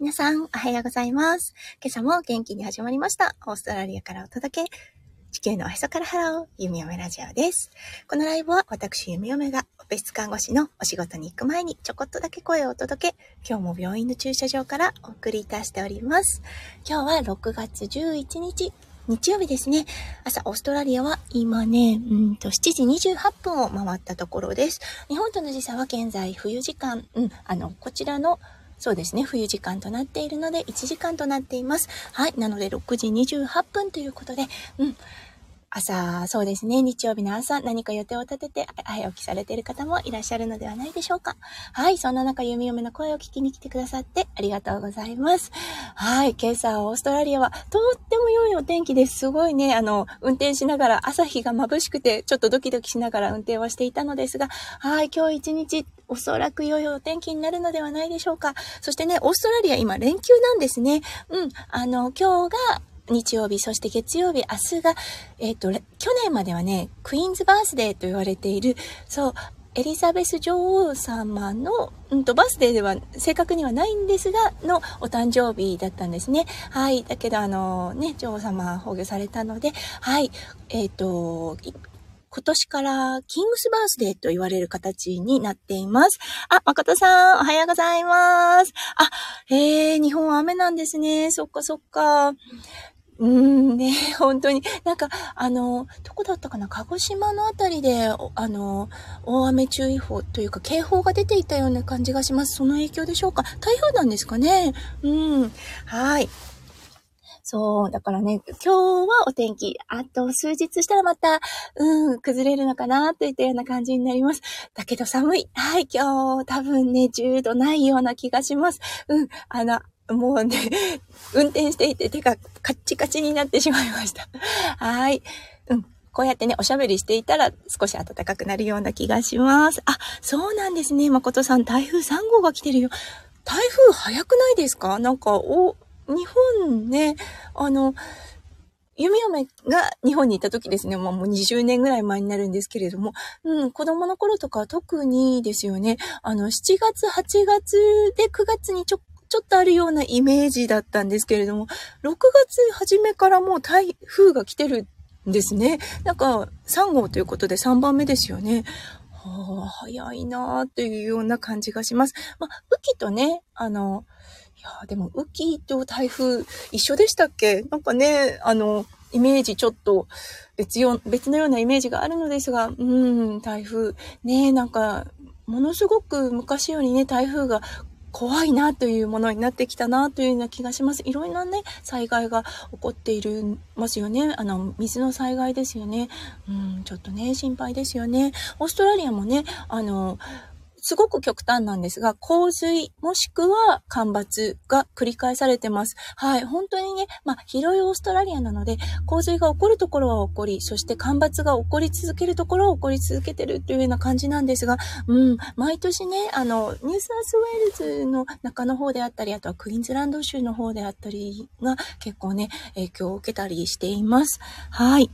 皆さん、おはようございます。今朝も元気に始まりました。オーストラリアからお届け。地球のおへそからハロー、弓嫁ラジオです。このライブは私、弓嫁がオペ室看護師のお仕事に行く前にちょこっとだけ声をお届け、今日も病院の駐車場からお送りいたしております。今日は6月11日、日曜日ですね。朝、オーストラリアは今ね、うんと、7時28分を回ったところです。日本との時差は現在冬時間、うん、あの、こちらのそうですね、冬時間となっているので、1時間となっています。はい、なので6時28分ということで、うん、朝、そうですね、日曜日の朝、何か予定を立てて、早起きされている方もいらっしゃるのではないでしょうか。はい、そんな中、弓嫁の声を聞きに来てくださってありがとうございます。はい、今朝、オーストラリアはとっても良いお天気です。すごいね、あの、運転しながら朝日が眩しくて、ちょっとドキドキしながら運転はしていたのですが、はい、今日一日、おそらく良いお天気になるのではないでしょうか。そしてね、オーストラリア今連休なんですね。うん、あの、今日が日曜日、そして月曜日、明日が、えっ、ー、と、去年まではね、クイーンズバースデーと言われている、そう、エリザベス女王様の、うんと、バースデーでは正確にはないんですが、のお誕生日だったんですね。はい。だけど、あの、ね、女王様崩御されたので、はい。えっ、ー、と、今年からキングスバースデーと言われる形になっています。あ、誠さん、おはようございます。あ、えー、日本は雨なんですね。そっかそっか。うーんね、本当に。なんか、あの、どこだったかな？鹿児島のあたりで、あの、大雨注意報というか警報が出ていたような感じがします。その影響でしょうか？台風なんですかね？うん。はい。そう。だからね、今日はお天気、あと数日したらまた、うん、崩れるのかなといったような感じになります。だけど寒い。はい、今日多分ね、10度ないような気がします。うん、あの、もうね、運転していて手がカッチカチになってしまいました。はい。うん。こうやってね、おしゃべりしていたら少し暖かくなるような気がします。あ、そうなんですね。誠さん、台風3号が来てるよ。台風早くないですか？なんか、お、日本ね、あの、弓嫁が日本にいた時ですね、まあもう20年ぐらい前になるんですけれども、うん、子供の頃とか特にですよね、あの、7月、8月で9月にちょちょっとあるようなイメージだったんですけれども、6月初めからもう台風が来てるんですね。なんか3号ということで3番目ですよね。はあ、早いなーっていうような感じがします。まあ、雨季とね、あの、いやでも雨季と台風一緒でしたっけ？なんかね、あの、イメージちょっと別よ、別のようなイメージがあるのですが、うん、台風。ねなんか、ものすごく昔よりね、台風が怖いなというものになってきたなというような気がします。いろいろなね、災害が起こっているますよね。あの、水の災害ですよね。うん、ちょっとね、心配ですよね。オーストラリアもね、あの、すごく極端なんですが、洪水もしくは干ばつが繰り返されてます。はい。本当にね、まあ、広いオーストラリアなので、洪水が起こるところは起こり、そして干ばつが起こり続けるところは起こり続けてるというような感じなんですが、うん、毎年ね、あの、ニューサウスウェールズの中の方であったり、あとはクイーンズランド州の方であったりが結構ね、影響を受けたりしています。はい。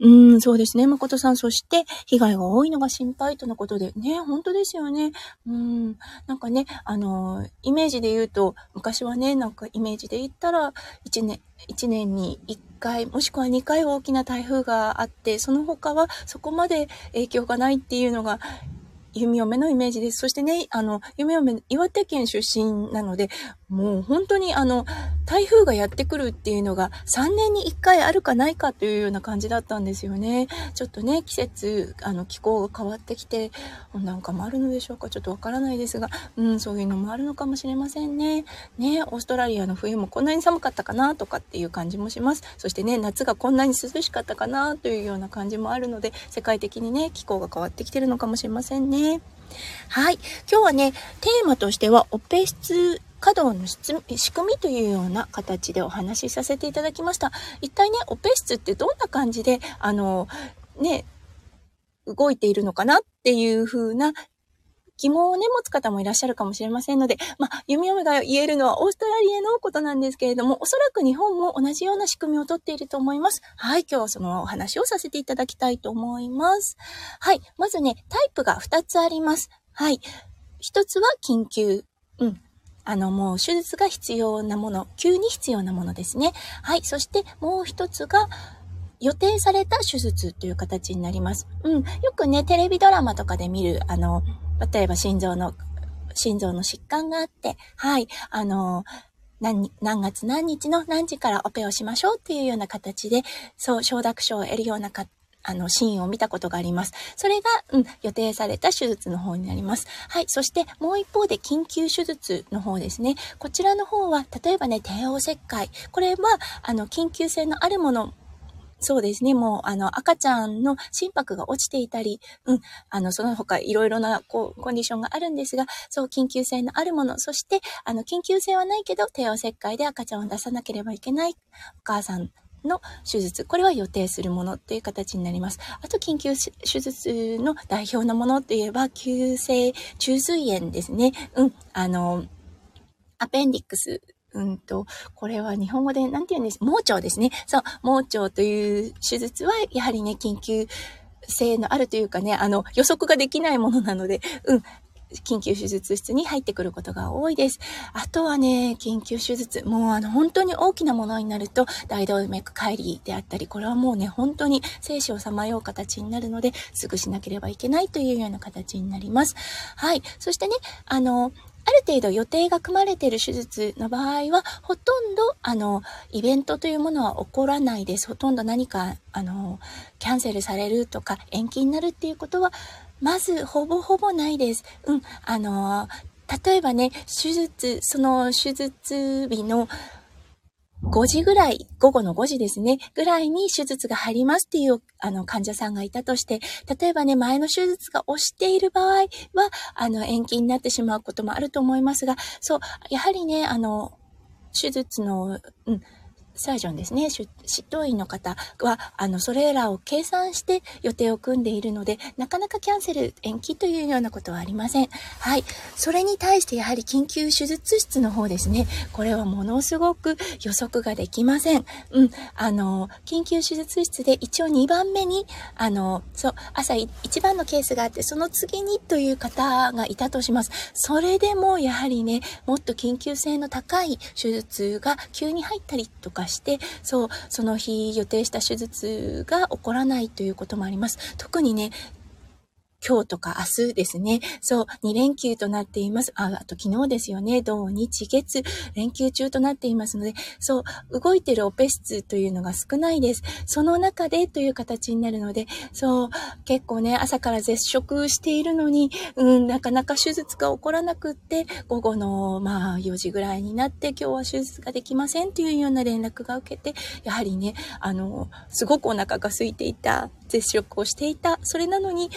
うん、そうですね、誠さん。そして、被害が多いのが心配とのことで、ね、本当ですよね。うん、なんかね、あの、イメージで言うと、昔はね、なんかイメージで言ったら、1年、一年に1回、もしくは2回大きな台風があって、その他はそこまで影響がないっていうのが、弓嫁のイメージです。そしてね、あの、弓嫁、岩手県出身なので、もう本当にあの、台風がやってくるっていうのが3年に1回あるかないかというような感じだったんですよね。ちょっとね、季節、あの、気候が変わってきて、なんかもあるのでしょうか？ちょっとわからないですが、うん、そういうのもあるのかもしれませんね。ね、オーストラリアの冬もこんなに寒かったかなとかっていう感じもします。そしてね、夏がこんなに涼しかったかなというような感じもあるので、世界的にね、気候が変わってきてるのかもしれませんね。はい。今日はね、テーマとしては、オペ室稼働の仕組みというような形でお話しさせていただきました。一体ね、オペ室ってどんな感じで、あの、ね、動いているのかなっていう風な疑問をね、持つ方もいらっしゃるかもしれませんので、まあ、弓嫁が言えるのはオーストラリアのことなんですけれども、おそらく日本も同じような仕組みをとっていると思います。はい、今日はそのお話をさせていただきたいと思います。はい、まずね、タイプが2つあります。はい。1つは緊急。うん。あの、もう手術が必要なもの、急に必要なものですね。はい。そしてもう一つが、予定された手術という形になります。うん。よくね、テレビドラマとかで見る、あの、例えば心臓の、心臓の疾患があって、はい。あの、何、何月何日の何時からオペをしましょうっていうような形で、そう、承諾書を得るようなかあの、シーンを見たことがあります。それが、うん、予定された手術の方になります。はい。そして、もう一方で緊急手術の方ですね。こちらの方は、例えばね、帝王切開。これは、あの、緊急性のあるものそうですね。もう、あの、赤ちゃんの心拍が落ちていたり、うん、あの、その他いろいろな、こう、コンディションがあるんですが、そう、緊急性のあるもの、そして、あの、緊急性はないけど、帝王切開で赤ちゃんを出さなければいけないお母さんの手術。これは予定するものっていう形になります。あと、緊急手術の代表のものって言えば、急性中髄炎ですね。うん、あの、アペンディックスうんと、これは日本語で何て言うんです？盲腸ですね。そう、盲腸という手術は、やはりね、緊急性のあるというかね、あの、予測ができないものなので、うん、緊急手術室に入ってくることが多いです。あとはね、緊急手術、もうあの本当に大きなものになると大動脈解離であったり、これはもうね、本当に生死をさまよう形になるので、すぐしなければいけないというような形になります。はい。そしてね、あの、ある程度予定が組まれている手術の場合は、ほとんど、あの、イベントというものは起こらないです。ほとんど何か、あの、キャンセルされるとか、延期になるっていうことは、まず、ほぼほぼないです。うん、あの、例えばね、手術、その手術日の5時ぐらい、午後の5時ですね、ぐらいに手術が入りますっていう、あの、患者さんがいたとして、例えばね、前の手術が押している場合は、あの、延期になってしまうこともあると思いますが、そう、やはりね、あの、手術の、うん、サージョンですね、執刀医の方は、あの、それらを計算して予定を組んでいるので、なかなかキャンセル、延期というようなことはありません。はい。それに対してやはり緊急手術室の方ですね、これはものすごく予測ができません。うん。あの、緊急手術室で一応2番目に、あの、そう、朝1番のケースがあって、その次にという方がいたとします。それでもやはりね、もっと緊急性の高い手術が急に入ったりとかして、そう、その日予定した手術が起こらないということもあります。特にね、今日とか明日ですね。そう、2連休となっています。あ、あと昨日ですよね。土日月連休中となっていますので、そう、動いてるオペ室というのが少ないです。その中でという形になるので、そう、結構ね、朝から絶食しているのに、うん、なかなか手術が起こらなくって、午後の、まあ、4時ぐらいになって、今日は手術ができませんというような連絡が受けて、やはりね、あの、すごくお腹が空いていた、絶食をしていた。それなのに、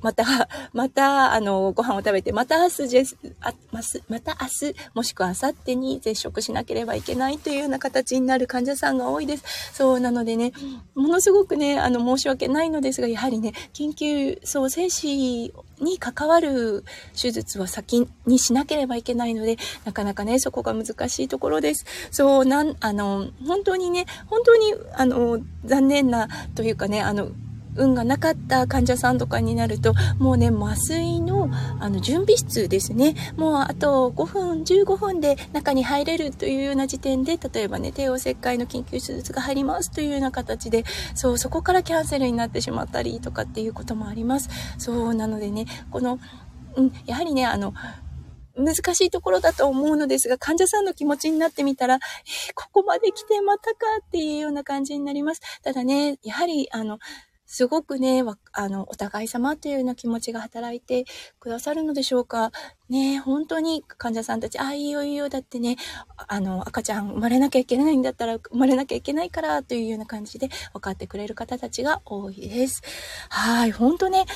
また、また、あの、ご飯を食べて、また明日ジェス、あ、ままた明日、もしくは明後日に絶食しなければいけないというような形になる患者さんが多いです。そうなのでね、ものすごくね、あの、申し訳ないのですが、やはりね、緊急、そう、精子に関わる手術は先にしなければいけないので、なかなかね、そこが難しいところです。そう、なん、あの、本当にね、本当に、あの、残念なというかね、あの、運がなかった患者さんとかになると、もうね、麻酔のあの準備室ですね。もうあと5分、15分で中に入れるというような時点で、例えばね、帝王切開の緊急手術が入りますというような形で、そう、そこからキャンセルになってしまったりとかっていうこともあります。そうなのでね、この、うん、やはりね、あの、難しいところだと思うのですが、患者さんの気持ちになってみたら、えー、ここまで来てまたかっていうような感じになります。ただね、やはり、あの、すごくね、あの、お互い様というような気持ちが働いてくださるのでしょうか。ね、本当に患者さんたち、あ、いいよいいよ、だってね、あの、赤ちゃん生まれなきゃいけないんだったら生まれなきゃいけないからというような感じで分かってくれる方たちが多いです。はい、本当ね、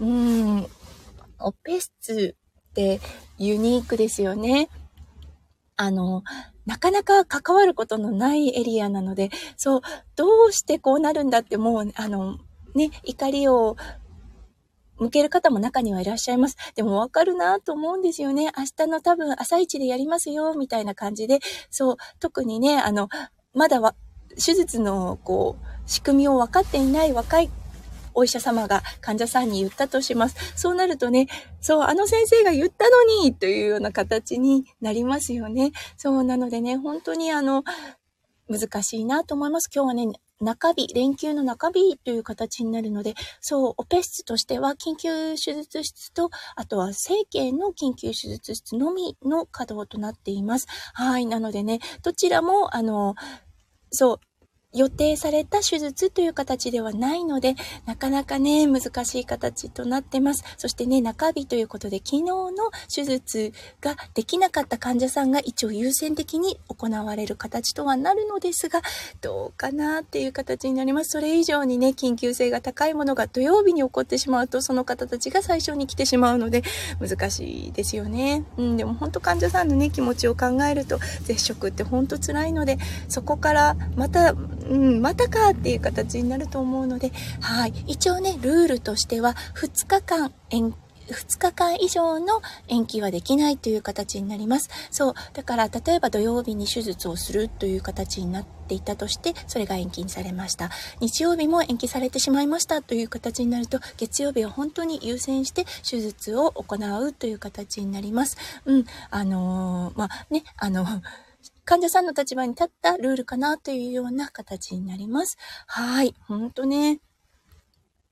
うん、オペ室ってユニークですよね。あの、なかなか関わることのないエリアなので、そう、どうしてこうなるんだってもう、あの、ね、怒りを向ける方も中にはいらっしゃいます。でもわかるなと思うんですよね。明日の多分朝一でやりますよ、みたいな感じで。そう、特にね、あの、まだは、手術の、こう、仕組みを分かっていない若いお医者様が患者さんに言ったとします。そうなるとね、そう、あの先生が言ったのに、というような形になりますよね。そうなのでね、本当にあの、難しいなと思います。今日はね、中日、連休の中日という形になるので、そう、オペ室としては緊急手術室と、あとは整形の緊急手術室のみの稼働となっています。はい。なのでね、どちらも、あの、そう、予定された手術という形ではないので、なかなかね、難しい形となってます。そしてね、中日ということで、昨日の手術ができなかった患者さんが一応優先的に行われる形とはなるのですが、どうかなっていう形になります。それ以上にね、緊急性が高いものが土曜日に起こってしまうと、その方たちが最初に来てしまうので、難しいですよね。うん、でも本当患者さんのね、気持ちを考えると、絶食って本当辛いので、そこからまた、うん、またかっていう形になると思うので、はい。一応ね、ルールとしては、2日間延2日間以上の延期はできないという形になります。そう。だから、例えば土曜日に手術をするという形になっていたとして、それが延期にされました。日曜日も延期されてしまいましたという形になると、月曜日は本当に優先して手術を行うという形になります。うん。あのー、まあ、ね、あの、患者さんの立場に立ったルールかなというような形になります。はい。ほんとね。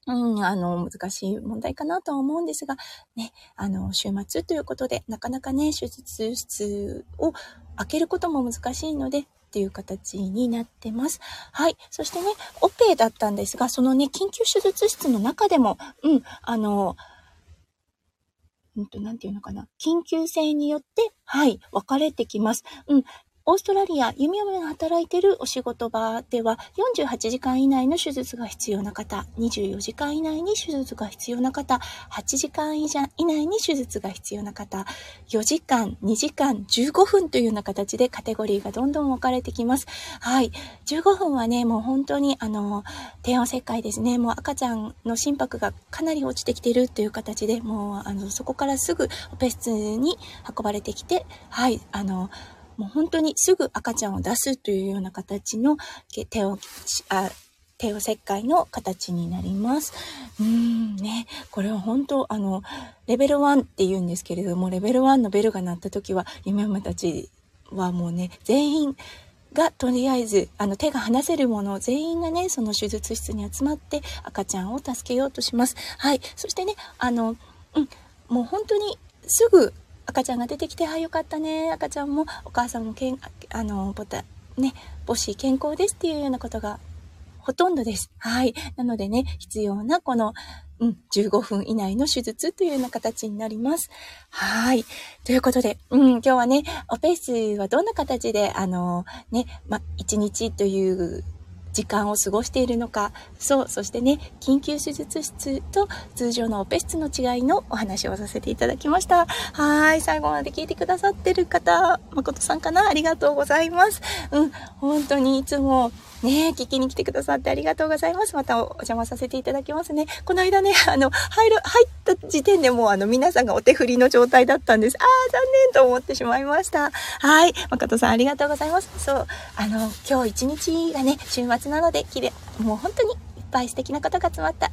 うん、あの、難しい問題かなとは思うんですが、ね、あの、週末ということで、なかなかね、手術室を開けることも難しいので、っていう形になってます。はい。そしてね、オペだったんですが、そのね、緊急手術室の中でも、うん、あの、うんと、なんていうのかな。緊急性によって、はい、分かれてきます。うん。オーストラリア、弓嫁が働いているお仕事場では、48時間以内の手術が必要な方、24時間以内に手術が必要な方、8時間以内に手術が必要な方、4時間、2時間、15分というような形でカテゴリーがどんどん分かれてきます。はい。15分はね、もう本当に、あの、低温切開ですね。もう赤ちゃんの心拍がかなり落ちてきているという形で、もう、あの、そこからすぐオペ室に運ばれてきて、はい、あの、もう本当にすぐ赤ちゃんを出すというような形の手を、あ帝王切開の形になります。うーんね、これは本当、あの、レベル1って言うんですけれども、レベル1のベルが鳴った時は、夢嫁たちはもうね、全員がとりあえず、あの、手が離せるもの、全員がね、その手術室に集まって赤ちゃんを助けようとします。はい。そしてね、あの、うん、もう本当にすぐ赤ちゃんが出てきて、あ、よかったね。赤ちゃんもお母さんもけん、あの、ボタ、ね、母子健康ですっていうようなことがほとんどです。はい。なのでね、必要なこの、うん、15分以内の手術というような形になります。はい。ということで、うん、今日はね、オペ室はどんな形で、あの、ね、ま、1日という時間を過ごしているのか、そう、そしてね、緊急手術室と通常のオペ室の違いのお話をさせていただきました。はい、最後まで聞いてくださってる方、誠さんかな？ありがとうございます。うん、本当にいつもね聞きに来てくださってありがとうございます。またお邪魔させていただきますね。この間ね、あの、入る、入った時点でもうあの、皆さんがお手振りの状態だったんです。ああ、残念と思ってしまいました。はい、誠さんありがとうございます。そう、あの、今日一日がね、週末なので、きれ、もう本当にいっぱい素敵なことが詰まった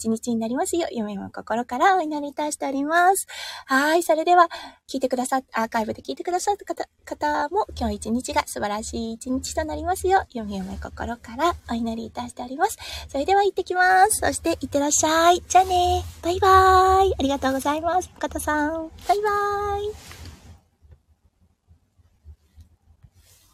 一日になりますよ。夢も心からお祈りいたしております。はい。それでは、聞いてくださっ、アーカイブで聞いてくださった方方も、今日一日が素晴らしい一日となりますよ。夢夢心からお祈りいたしております。それでは行ってきます。そして、いってらっしゃい。じゃあね。バイバーイ。ありがとうございます。かたさん。バイバーイ。